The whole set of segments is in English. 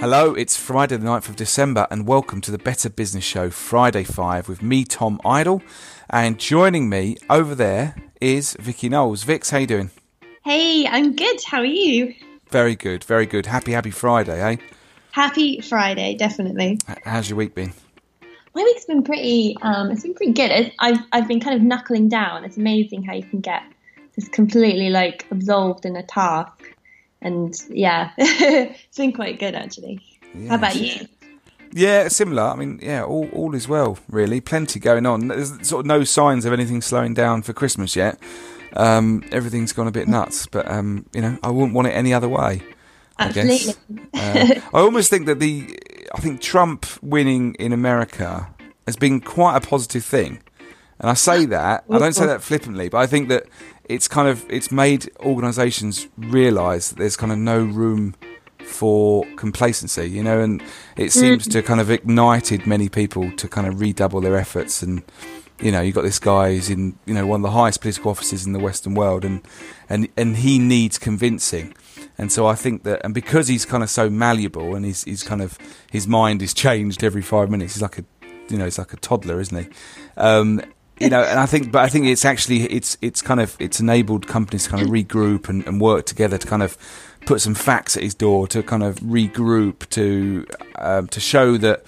Hello, it's Friday the 9th of December and welcome to the Better Business Show Friday 5 with me, Tom Idle. And joining me over there is Vicky Knowles. Vix, how you doing? Hey, I'm good. How are you? Very good, very good. Happy, happy Friday, eh? Happy Friday, definitely. How's your week been? My week's been pretty. Um, it's been pretty good. I've I've been kind of knuckling down. It's amazing how you can get just completely like absolved in a task, and yeah, it's been quite good actually. Yeah. How about you? Yeah, similar. I mean, yeah, all, all is well, really. Plenty going on. There's sort of no signs of anything slowing down for Christmas yet. Um, everything's gone a bit nuts, but um, you know, I wouldn't want it any other way. Absolutely. I guess. uh, I almost think that the, I think Trump winning in America has been quite a positive thing, and I say that I don't say that flippantly, but I think that it's kind of it's made organisations realise that there's kind of no room for complacency, you know, and it seems mm. to kind of ignited many people to kind of redouble their efforts and you know, you've got this guy who's in, you know, one of the highest political offices in the Western world, and and and he needs convincing. And so I think that, and because he's kind of so malleable, and he's he's kind of his mind is changed every five minutes. He's like a, you know, he's like a toddler, isn't he? Um, you know, and I think, but I think it's actually it's it's kind of it's enabled companies to kind of regroup and, and work together to kind of put some facts at his door to kind of regroup to um, to show that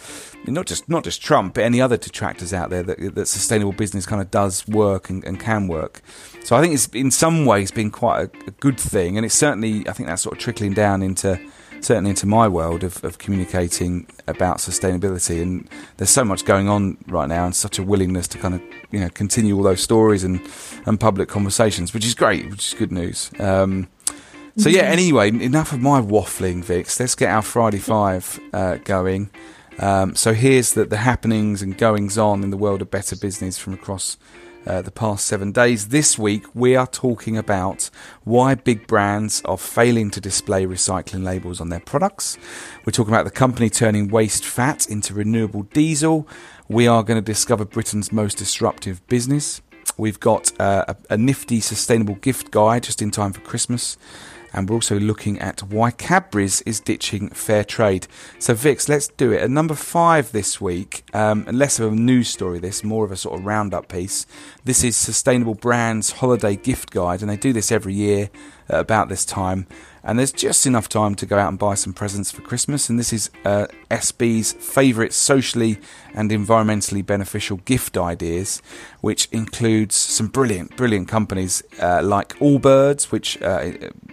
not just not just Trump, but any other detractors out there that, that sustainable business kind of does work and, and, can work. So I think it's in some ways been quite a, a, good thing, and it's certainly I think that's sort of trickling down into certainly into my world of, of communicating about sustainability. And there's so much going on right now, and such a willingness to kind of you know continue all those stories and and public conversations, which is great, which is good news. Um, so yeah. Anyway, enough of my waffling, Vix. Let's get our Friday Five uh, going. Um, so here's the, the happenings and goings on in the world of better business from across uh, the past seven days. This week, we are talking about why big brands are failing to display recycling labels on their products. We're talking about the company turning waste fat into renewable diesel. We are going to discover Britain's most disruptive business. We've got uh, a, a nifty sustainable gift guide just in time for Christmas and we're also looking at why Cadbury's is ditching fair trade. So, Vix, let's do it. At number five this week, um, less of a news story, this more of a sort of roundup piece. This is Sustainable Brands Holiday Gift Guide, and they do this every year at about this time and there's just enough time to go out and buy some presents for Christmas. And this is uh, SB's favourite socially and environmentally beneficial gift ideas, which includes some brilliant, brilliant companies uh, like Allbirds, which uh,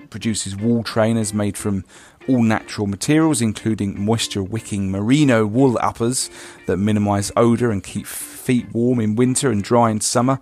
produces wool trainers made from all natural materials, including moisture wicking merino wool uppers that minimise odour and keep feet warm in winter and dry in summer.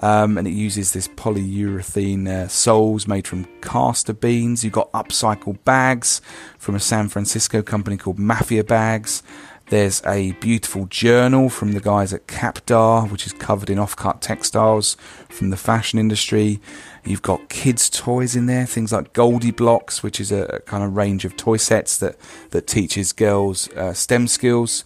Um, and it uses this polyurethane uh, soles made from castor beans. You've got upcycled bags from a San Francisco company called Mafia Bags. There's a beautiful journal from the guys at Capdar, which is covered in off-cut textiles from the fashion industry. You've got kids' toys in there, things like GoldieBlox, which is a, kind of range of toy sets that that teaches girls uh, STEM skills.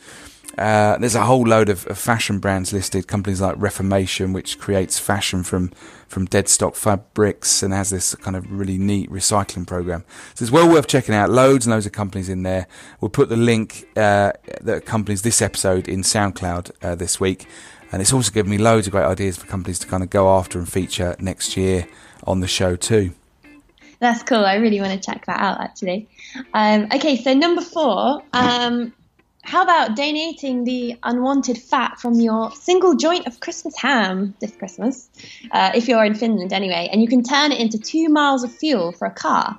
Uh, there's a whole load of, of, fashion brands listed, companies like Reformation, which creates fashion from from dead stock fabrics and has this kind of really neat recycling program. So it's well worth checking out. Loads and loads of companies in there. We'll put the link uh, that accompanies this episode in SoundCloud uh, this week, and it's also given me loads of great ideas for companies to kind of go after and feature next year on the show too. That's cool. I really want to check that out actually. Um, okay, so number four. Um, how about donating the unwanted fat from your single joint of Christmas ham this Christmas, uh, if you're in Finland anyway, and you can turn it into two miles of fuel for a car.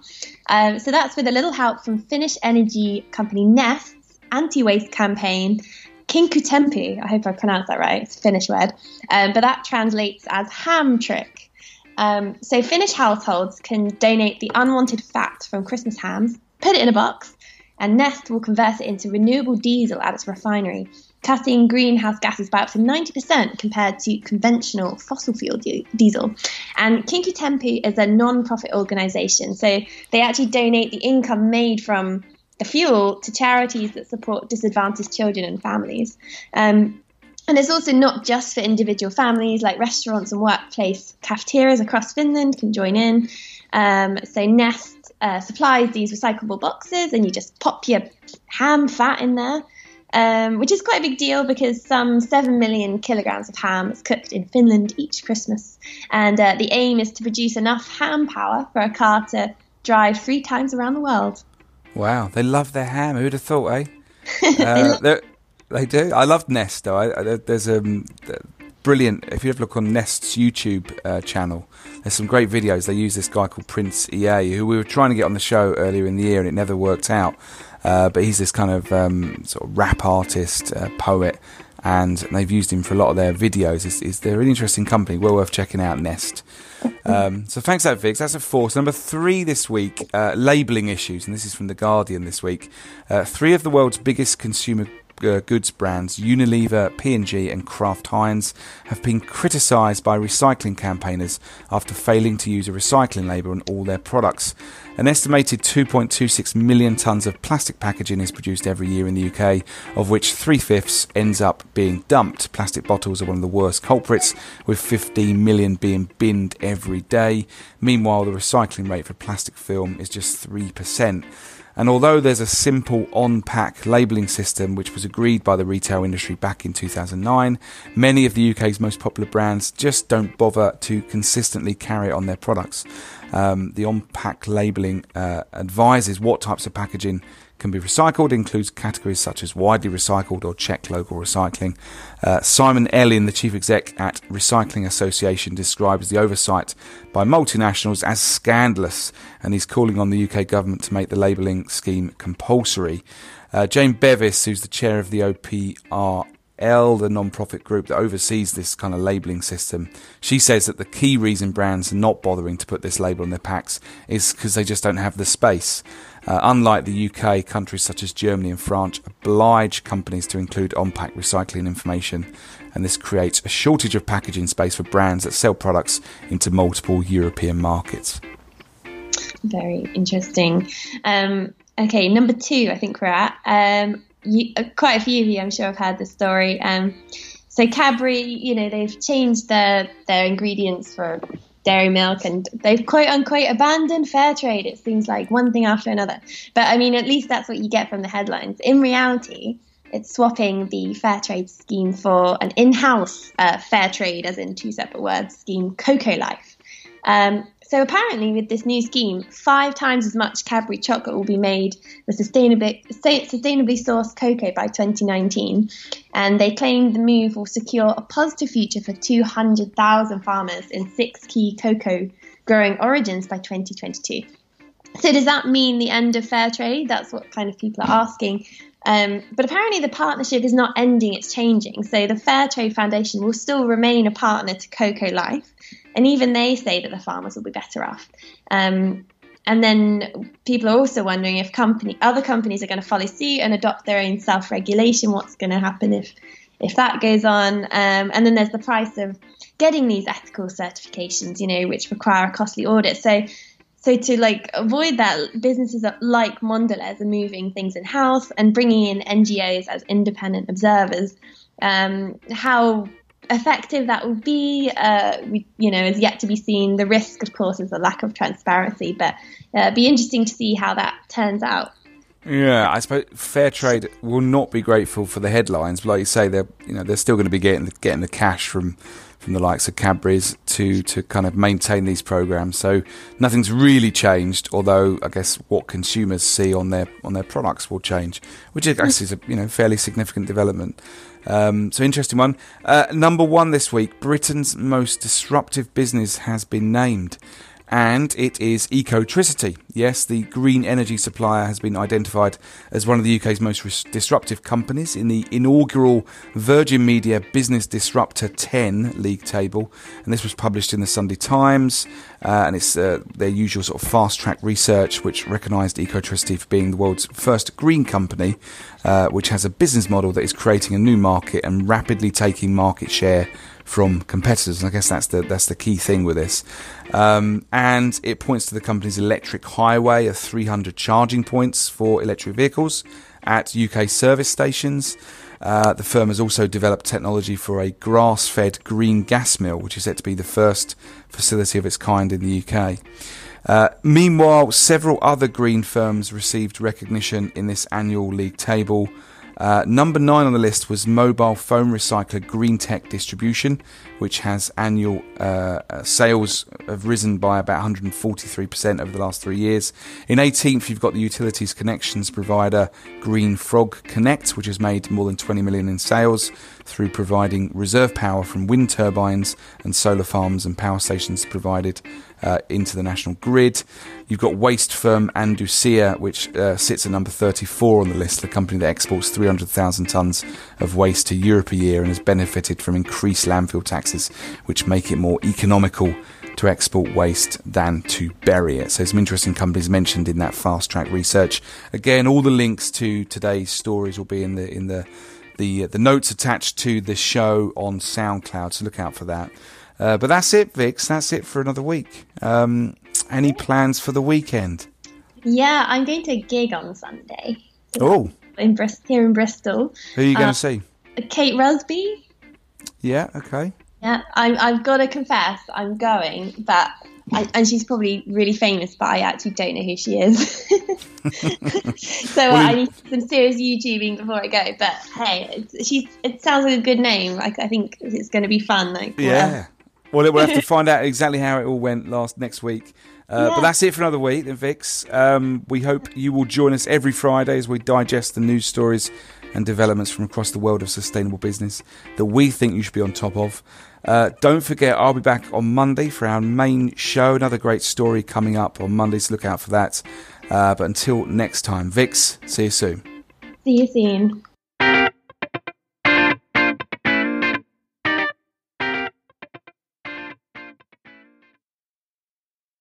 Um, so that's with a little help from Finnish energy company Neste's anti-waste campaign, Kinkkutemppu. I hope I pronounced that right. It's a Finnish word, um, but that translates as ham trick. Um, so Finnish households can donate the unwanted fat from Christmas hams, put it in a box, and Neste will convert it into renewable diesel at its refinery, cutting greenhouse gases by up to 90% compared to conventional fossil fuel di- diesel. And Kinkkutemppu is a non profit organisation, so they actually donate the income made from the fuel to charities that support disadvantaged children and families. Um, and it's also not just for individual families, like restaurants and workplace cafeterias across Finland can join in. Um, so Neste uh, supplies these recyclable boxes, and you just pop your ham fat in there. Um, which is quite a big deal because some 7 million kilograms of ham is cooked in Finland each Christmas. And uh, the aim is to produce enough ham power for a car to drive three times around the world. Wow, they love their ham. Who'd have thought, eh? uh, they do. I love Neste, though. I, I, there's a um, brilliant. If you ever look on Neste's YouTube uh, channel, there's some great videos. They use this guy called Prince EA, who we were trying to get on the show earlier in the year, and it never worked out. Uh, but he's this kind of um, sort of rap artist, uh, poet, and they've used him for a lot of their videos. It's, it's, they're an interesting company, well worth checking out. Nest. Um, so thanks, that Vix. That's a four. So number three this week, uh, labelling issues, and this is from the Guardian this week. Uh, three of the world's biggest consumer uh, goods brands Unilever, P&G and Kraft Heinz have been criticised by recycling campaigners after failing to use a recycling label on all their products. An estimated 2.26 million tonnes of plastic packaging is produced every year in the UK, of which three fifths ends up being dumped. Plastic bottles are one of the worst culprits, with 15 million being binned every day. Meanwhile, the recycling rate for plastic film is just 3%. And although there's a simple on pack labelling system which was agreed by the retail industry back in 2009, many of the UK's most popular brands just don't bother to consistently carry it on their products. Um, the on pack labelling uh, advises what types of packaging can be recycled includes categories such as widely recycled or check local recycling. Uh, Simon Ellin, the chief exec at Recycling Association, describes the oversight by multinationals as scandalous, and he's calling on the UK government to make the labelling scheme compulsory. Uh, Jane Bevis, who's the chair of the OPR L, the non-profit group that oversees this kind of labeling system, she says that the key reason brands are not bothering to put this label on their packs is because they just don't have the space. Uh, unlike the UK, countries such as Germany and France oblige companies to include on pack recycling information, and this creates a shortage of packaging space for brands that sell products into multiple European markets. Very interesting. Um, okay, number two, I think we're at. Um, you, uh, quite a few of you, I'm sure, have heard the story. Um, so Cadbury, you know, they've changed their their ingredients for dairy milk and they've quote unquote abandoned fair trade. It seems like one thing after another. But I mean, at least that's what you get from the headlines. In reality, it's swapping the fair trade scheme for an in house uh, fair trade, as in two separate words, scheme, Cocoa Life. Um, so apparently, with this new scheme, five times as much Cadbury chocolate will be made with sustainably, sustainably sourced cocoa by 2019, and they claim the move will secure a positive future for 200,000 farmers in six key cocoa growing origins by 2022. So does that mean the end of fair trade? That's what kind of people are asking. Um, but apparently, the partnership is not ending, it's changing. So, the Fairtrade Foundation will still remain a partner to Cocoa Life, and even they say that the farmers will be better off. Um, and then people are also wondering if company, other companies are going to follow suit and adopt their own self-regulation. What's going to happen if if that goes on? Um, and then there's the price of getting these ethical certifications, you know, which require a costly audit. So so to like avoid that, businesses like Mondelez are moving things in house and bringing in NGOs as independent observers. Um, how effective that will be, uh, we, you know, is yet to be seen. The risk, of course, is the lack of transparency, but uh, be interesting to see how that turns out. Yeah, I suppose fair trade will not be grateful for the headlines, but like you say, they're you know they're still going to be getting getting the cash from from the likes of Cadbury's to to kind of maintain these programs. So nothing's really changed, although I guess what consumers see on their on their products will change, which I guess is a you know fairly significant development. Um, so interesting one. Uh, number one this week, Britain's most disruptive business has been named and it is Ecotricity. Yes, the green energy supplier has been identified as one of the UK's most res- disruptive companies in the inaugural Virgin Media Business Disruptor 10 league table, and this was published in the Sunday Times. Uh, and it's uh, their usual sort of fast track research, which recognised Ecotricity for being the world's first green company, uh, which has a business model that is creating a new market and rapidly taking market share from competitors. And I guess that's the that's the key thing with this. Um, and it points to the company's electric highway of 300 charging points for electric vehicles at UK service stations. Uh, the firm has also developed technology for a grass-fed green gas mill, which is set to be the first facility of its kind in the UK. Uh, meanwhile, several other green firms received recognition in this annual league table. Uh, number nine on the list was mobile phone recycler GreenTech Distribution, which has annual uh, uh sales have risen by about 143% over the last three years. In 18th, you've got the utilities connections provider Green Frog Connect, which has made more than 20 million in sales through providing reserve power from wind turbines and solar farms and power stations provided uh, into the national grid. You've got waste firm Andusia, which uh, sits at number 34 on the list, the company that exports 300,000 tonnes of waste to Europe a year and has benefited from increased landfill taxes, which make it more economical to export waste than to bury it. So some interesting companies mentioned in that fast track research. Again, all the links to today's stories will be in the in the the the notes attached to the show on SoundCloud. So look out for that. Uh, but that's it, Vix. That's it for another week. Um, any plans for the weekend? Yeah, I'm going to a gig on Sunday. Oh, in Brist- here in Bristol. Who are you going to uh, see? Kate Rusby. Yeah. Okay. Yeah, I'm, I've got to confess, I'm going, but I, and she's probably really famous, but I actually don't know who she is. so well, I need some serious YouTubing before I go. But hey, she's it sounds like a good name. Like I think it's going to be fun. Like yeah. Well, we'll have to find out exactly how it all went last next week. Uh, yeah. But that's it for another week, then, Vix. Um, we hope you will join us every Friday as we digest the news stories and developments from across the world of sustainable business that we think you should be on top of. Uh, don't forget, I'll be back on Monday for our main show. Another great story coming up on Monday, so look out for that. Uh, but until next time, Vix, see you soon. See you soon.